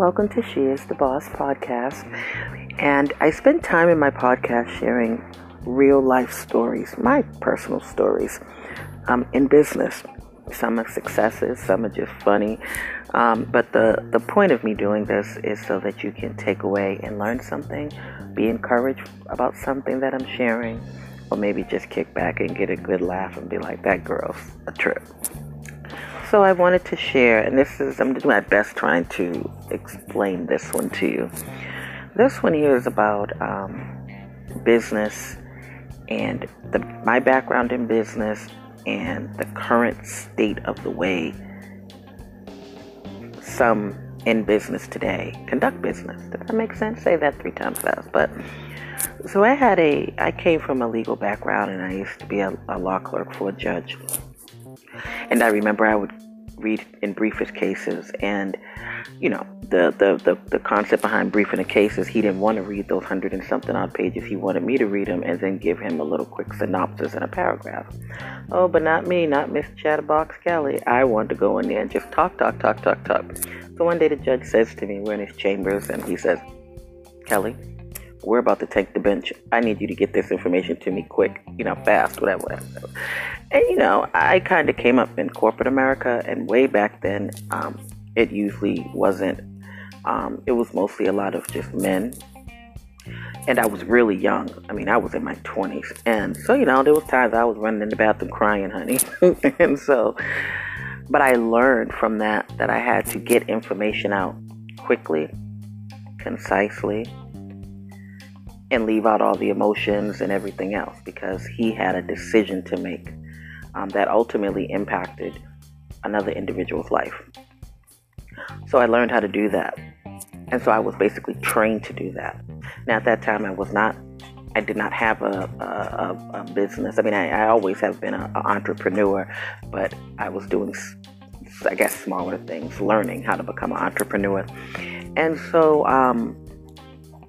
Welcome to She is the Boss podcast. And I spend time in my podcast sharing real life stories, my personal stories um, in business. Some are successes, some are just funny. Um, but the, the point of me doing this is so that you can take away and learn something, be encouraged about something that I'm sharing, or maybe just kick back and get a good laugh and be like, that girl's a trip. So I wanted to share, and this is, I'm doing my best trying to explain this one to you. This one here is about um, business and the, my background in business and the current state of the way some in business today conduct business. Does that make sense? Say that three times fast. But so I had a, I came from a legal background and I used to be a, a law clerk for a judge. And I remember I would read in briefest cases and you know the, the the the concept behind briefing a case is he didn't want to read those hundred and something odd pages. He wanted me to read them and then give him a little quick synopsis in a paragraph. Oh but not me not miss chatterbox kelly. I want to go in there and just talk talk talk talk talk. So one day the judge says to me we're in his chambers and he says kelly we're about to take the bench. I need you to get this information to me quick, you know, fast, whatever. whatever. And, you know, I kind of came up in corporate America, and way back then, um, it usually wasn't, um, it was mostly a lot of just men. And I was really young. I mean, I was in my 20s. And so, you know, there was times I was running in the bathroom crying, honey. and so, but I learned from that that I had to get information out quickly, concisely, and leave out all the emotions and everything else because he had a decision to make um, that ultimately impacted another individual's life. So I learned how to do that. And so I was basically trained to do that. Now, at that time, I was not, I did not have a, a, a business. I mean, I, I, always have been an entrepreneur, but I was doing, I guess, smaller things, learning how to become an entrepreneur. And so, um,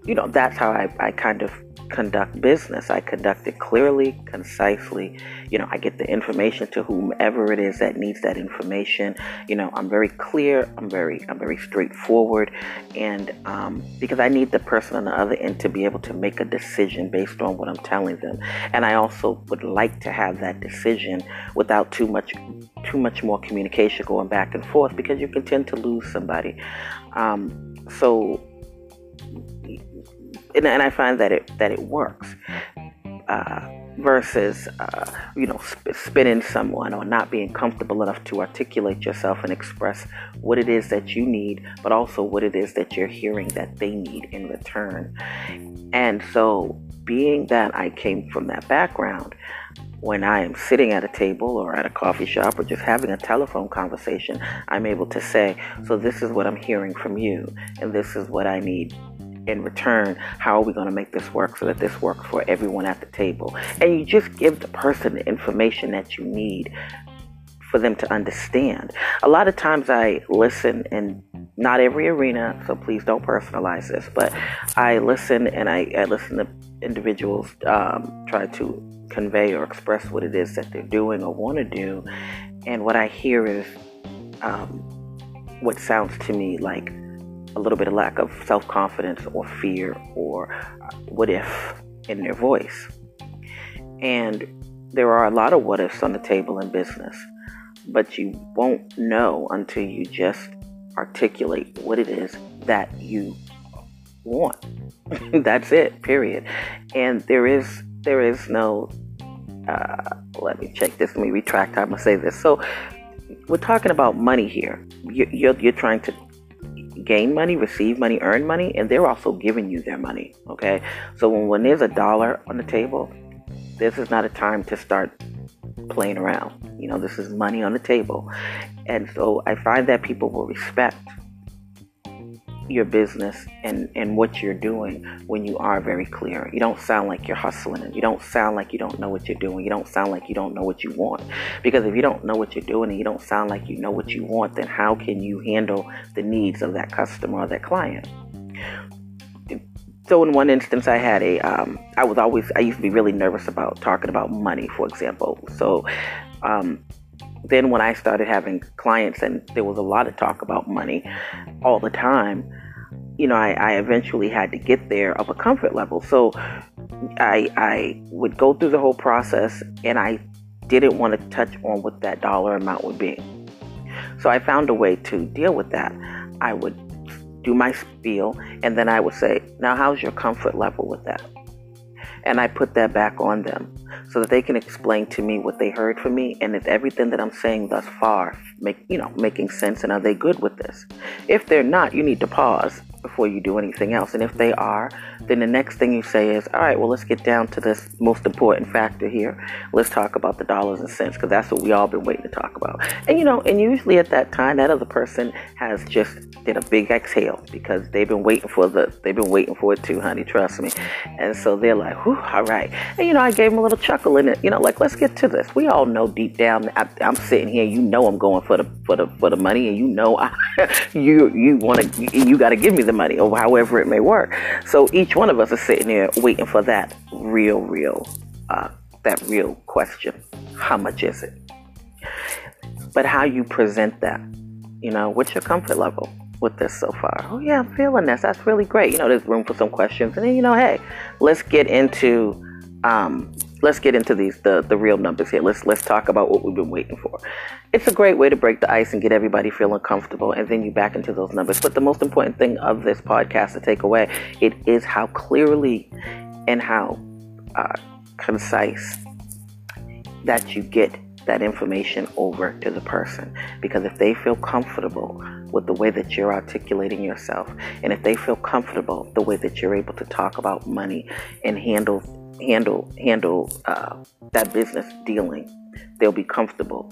you know, that's how I, I kind of conduct business. I conduct it clearly, concisely. You know, I get the information to whomever it is that needs that information. You know, I'm very clear. I'm very, I'm very straightforward, and um, because I need the person on the other end to be able to make a decision based on what I'm telling them, and I also would like to have that decision without too much, too much more communication going back and forth because you can tend to lose somebody. Um, so and, and I find that it that it works. Uh, versus uh, you know sp- spinning someone or not being comfortable enough to articulate yourself and express what it is that you need but also what it is that you're hearing that they need in return and so being that i came from that background when i am sitting at a table or at a coffee shop or just having a telephone conversation i'm able to say so this is what i'm hearing from you and this is what i need in return, how are we going to make this work so that this works for everyone at the table? And you just give the person the information that you need for them to understand. A lot of times I listen and not every arena, so please don't personalize this, but I listen and I, I listen to individuals um, try to convey or express what it is that they're doing or want to do. And what I hear is um, what sounds to me like a little bit of lack of self confidence or fear or uh, what if in their voice. And there are a lot of what ifs on the table in business, but you won't know until you just articulate what it is that you want. That's it, period. And there is there is no uh, let me check this. Let me retract. I'm gonna say this. So we're talking about money here. You're, you're, you're trying to gain money, receive money, earn money, and they're also giving you their money. Okay, so when, when there's a dollar on the table, this is not a time to start playing around. You know, this is money on the table, and so I find that people will respect your business and, and what you're doing when you are very clear. You don't sound like you're hustling you don't sound like you don't know what you're doing. You don't sound like you don't know what you want. Because if you don't know what you're doing and you don't sound like you know what you want, then how can you handle the needs of that customer or that client? So in one instance, I had a, um, I was always, I used to be really nervous about talking about money, for example. So um, then when I started having clients and there was a lot of talk about money all the time, you know, I, I eventually had to get there of a comfort level. So I I would go through the whole process and I didn't want to touch on what that dollar amount would be. So I found a way to deal with that. I would do my spiel and then I would say, Now how's your comfort level with that? And I put that back on them so that they can explain to me what they heard from me and if everything that I'm saying thus far make you know making sense and are they good with this. If they're not, you need to pause before you do anything else. And if they mm-hmm. are, then the next thing you say is, all right, well, let's get down to this most important factor here. Let's talk about the dollars and cents because that's what we all been waiting to talk about. And you know, and usually at that time, that other person has just did a big exhale because they've been waiting for the, they've been waiting for it too, honey, trust me. And so they're like, whew, all right. And you know, I gave them a little chuckle in it, you know, like, let's get to this. We all know deep down, I, am sitting here, you know, I'm going for the, for the, for the money and you know, I, you, you want to, you got to give me the money or however it may work. So each one of us is sitting there waiting for that real, real, uh, that real question. How much is it? But how you present that, you know, what's your comfort level with this so far? Oh yeah, I'm feeling this. That's really great. You know, there's room for some questions, and then you know, hey, let's get into um, let's get into these the, the real numbers here. Let's let's talk about what we've been waiting for. It's a great way to break the ice and get everybody feeling comfortable, and then you back into those numbers. But the most important thing of this podcast to take away it is how clearly and how uh, concise that you get that information over to the person. Because if they feel comfortable with the way that you're articulating yourself, and if they feel comfortable the way that you're able to talk about money and handle handle handle uh, that business dealing, they'll be comfortable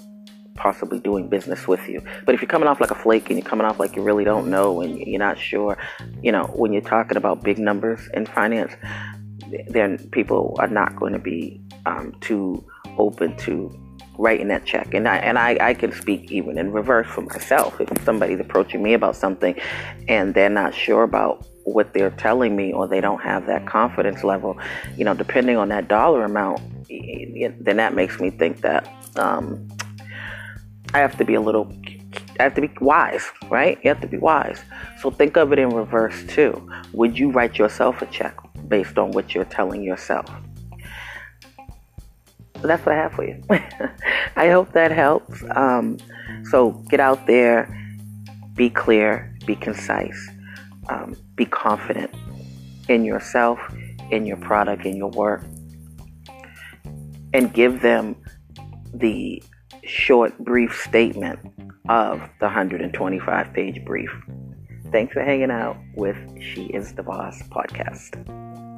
possibly doing business with you. But if you're coming off like a flake and you're coming off like you really don't know and you're not sure, you know, when you're talking about big numbers in finance, then people are not going to be um, too open to writing that check. And I and I, I can speak even in reverse for myself. If somebody's approaching me about something and they're not sure about what they're telling me or they don't have that confidence level, you know, depending on that dollar amount, then that makes me think that um, I have to be a little, I have to be wise, right? You have to be wise. So think of it in reverse too. Would you write yourself a check based on what you're telling yourself? That's what I have for you. I hope that helps. Um, so get out there, be clear, be concise um, be confident in yourself, in your product, in your work, and give them the short, brief statement of the 125 page brief. Thanks for hanging out with She is the Boss podcast.